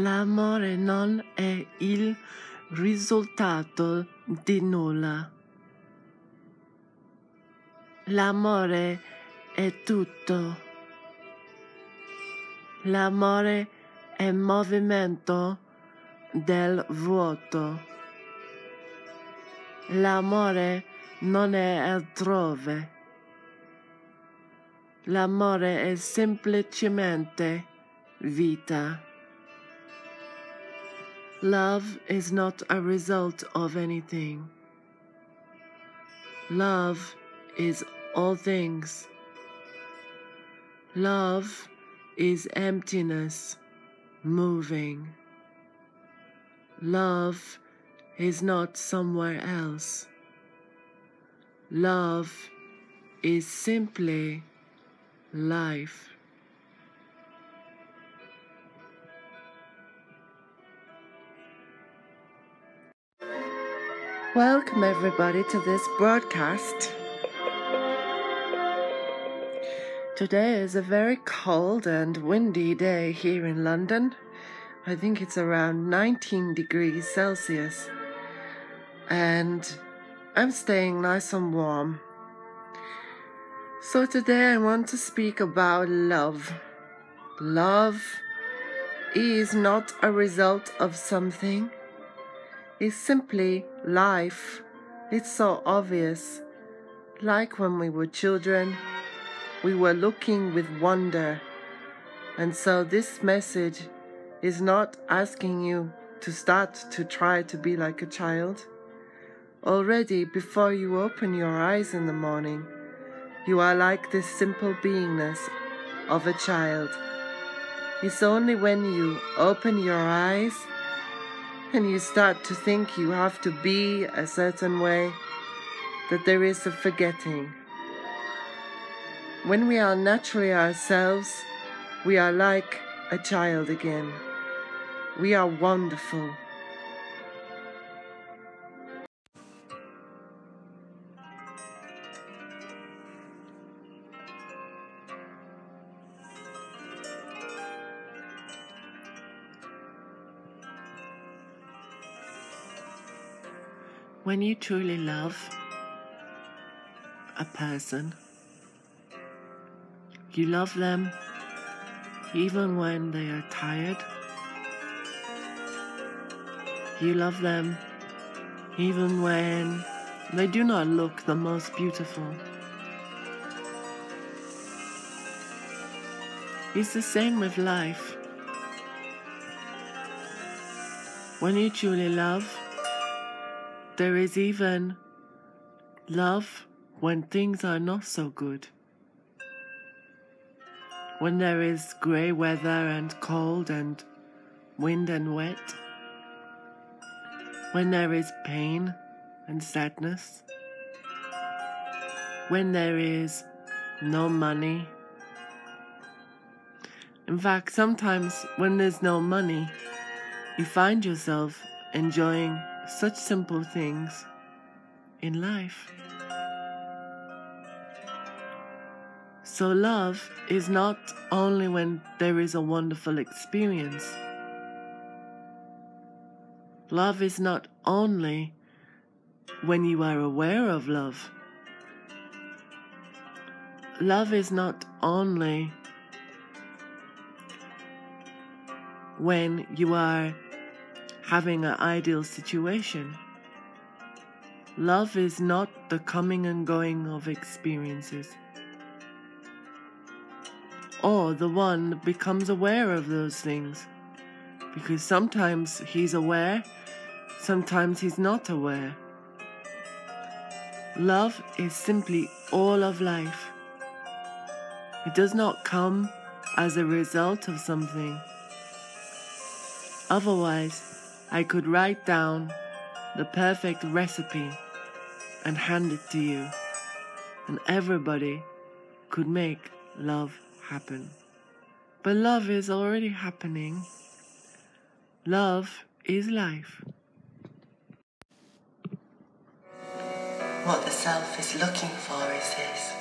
L'amore non è il risultato di nulla. L'amore è tutto. L'amore è movimento del vuoto. L'amore non è altrove. L'amore è semplicemente vita. Love is not a result of anything. Love is all things. Love is emptiness moving. Love is not somewhere else. Love is simply life. Welcome, everybody, to this broadcast. Today is a very cold and windy day here in London. I think it's around 19 degrees Celsius. And I'm staying nice and warm. So today I want to speak about love. Love is not a result of something is simply life. It's so obvious. Like when we were children, we were looking with wonder. And so this message is not asking you to start to try to be like a child. Already, before you open your eyes in the morning, you are like this simple beingness of a child. It's only when you open your eyes and you start to think you have to be a certain way, that there is a forgetting. When we are naturally ourselves, we are like a child again. We are wonderful. When you truly love a person, you love them even when they are tired. You love them even when they do not look the most beautiful. It's the same with life. When you truly love, there is even love when things are not so good. When there is grey weather and cold and wind and wet. When there is pain and sadness. When there is no money. In fact, sometimes when there's no money, you find yourself enjoying such simple things in life. So, love is not only when there is a wonderful experience. Love is not only when you are aware of love. Love is not only when you are having an ideal situation. Love is not the coming and going of experiences. Or the one becomes aware of those things. Because sometimes he's aware, sometimes he's not aware. Love is simply all of life. It does not come as a result of something. Otherwise, I could write down the perfect recipe and hand it to you, and everybody could make love happen. But love is already happening. Love is life. What the self is looking for is this.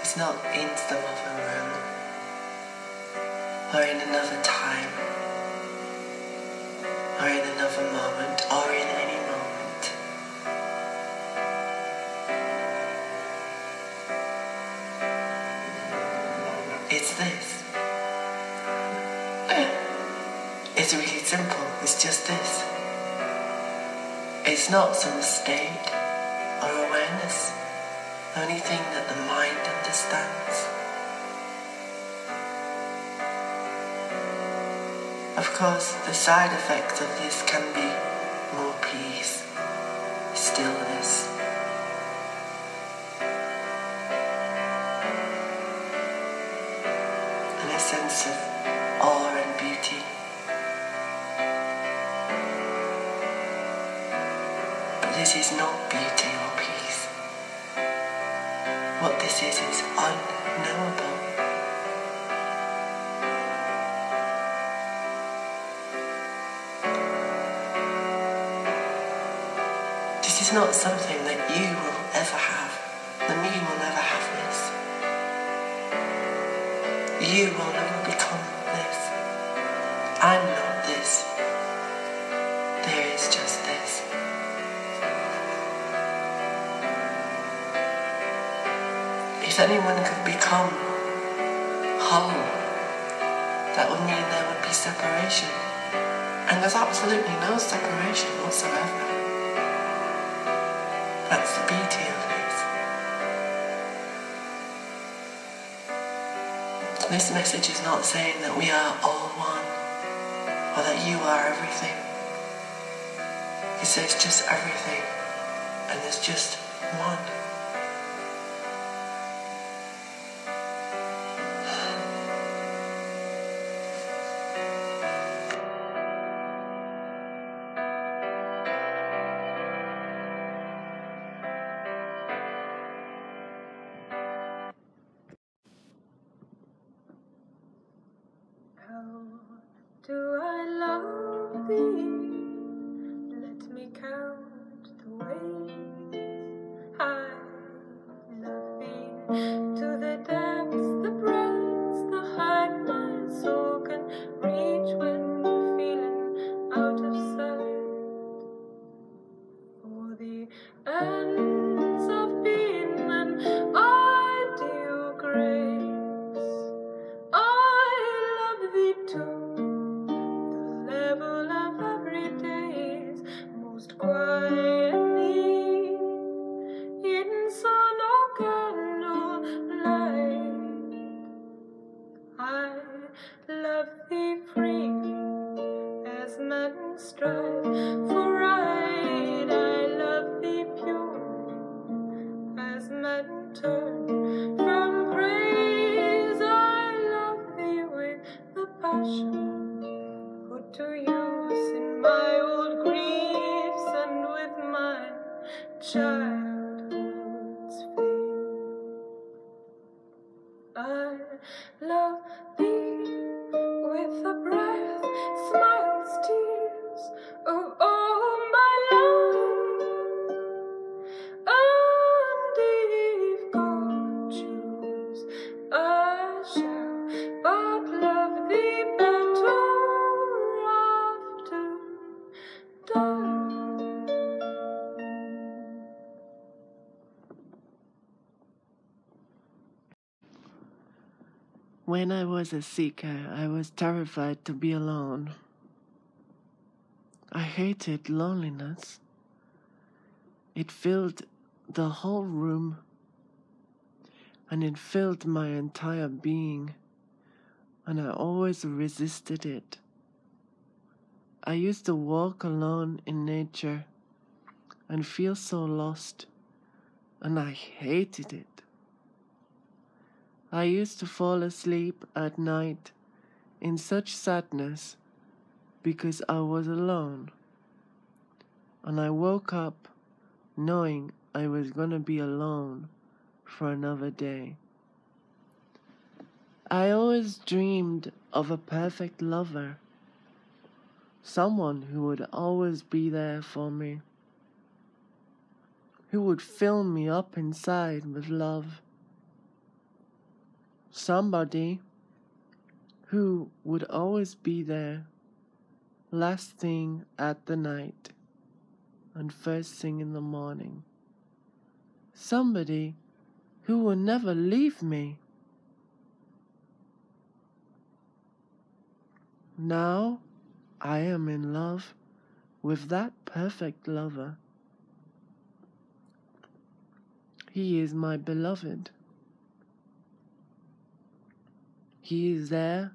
It's not in some other room. Or in another time, or in another moment, or in any moment. It's this. It's really simple. It's just this. It's not some state or awareness, the only thing that the mind understands. Of course, the side effects of this can be more peace, stillness. And a sense of awe and beauty. But this is not beauty or peace. What this is is unknowable. Is not something that you will ever have. The me will never have this. You will never become this. I'm not this. There is just this. If anyone could become whole, that would mean there would be separation. And there's absolutely no separation whatsoever. This message is not saying that we are all one or that you are everything. It says just everything and there's just one. As men strive for right. I love thee purely as men turn from praise. I love thee with the passion When I was a seeker, I was terrified to be alone. I hated loneliness. It filled the whole room and it filled my entire being, and I always resisted it. I used to walk alone in nature and feel so lost, and I hated it. I used to fall asleep at night in such sadness because I was alone. And I woke up knowing I was going to be alone for another day. I always dreamed of a perfect lover, someone who would always be there for me, who would fill me up inside with love somebody who would always be there last thing at the night and first thing in the morning. Somebody who will never leave me. Now I am in love with that perfect lover. He is my beloved. He is there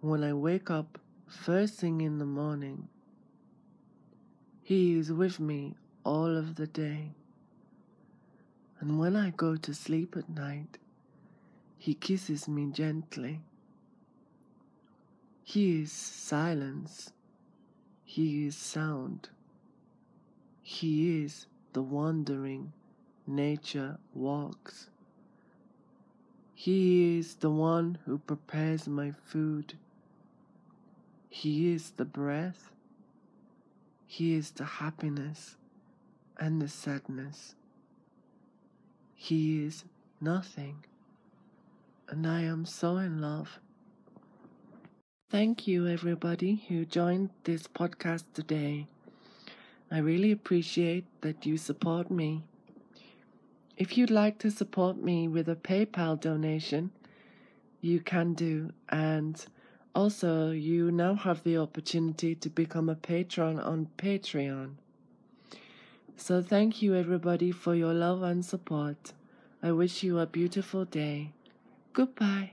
when I wake up first thing in the morning. He is with me all of the day. And when I go to sleep at night, he kisses me gently. He is silence. He is sound. He is the wandering nature walks. He is the one who prepares my food. He is the breath. He is the happiness and the sadness. He is nothing. And I am so in love. Thank you, everybody who joined this podcast today. I really appreciate that you support me. If you'd like to support me with a PayPal donation, you can do. And also, you now have the opportunity to become a patron on Patreon. So, thank you, everybody, for your love and support. I wish you a beautiful day. Goodbye.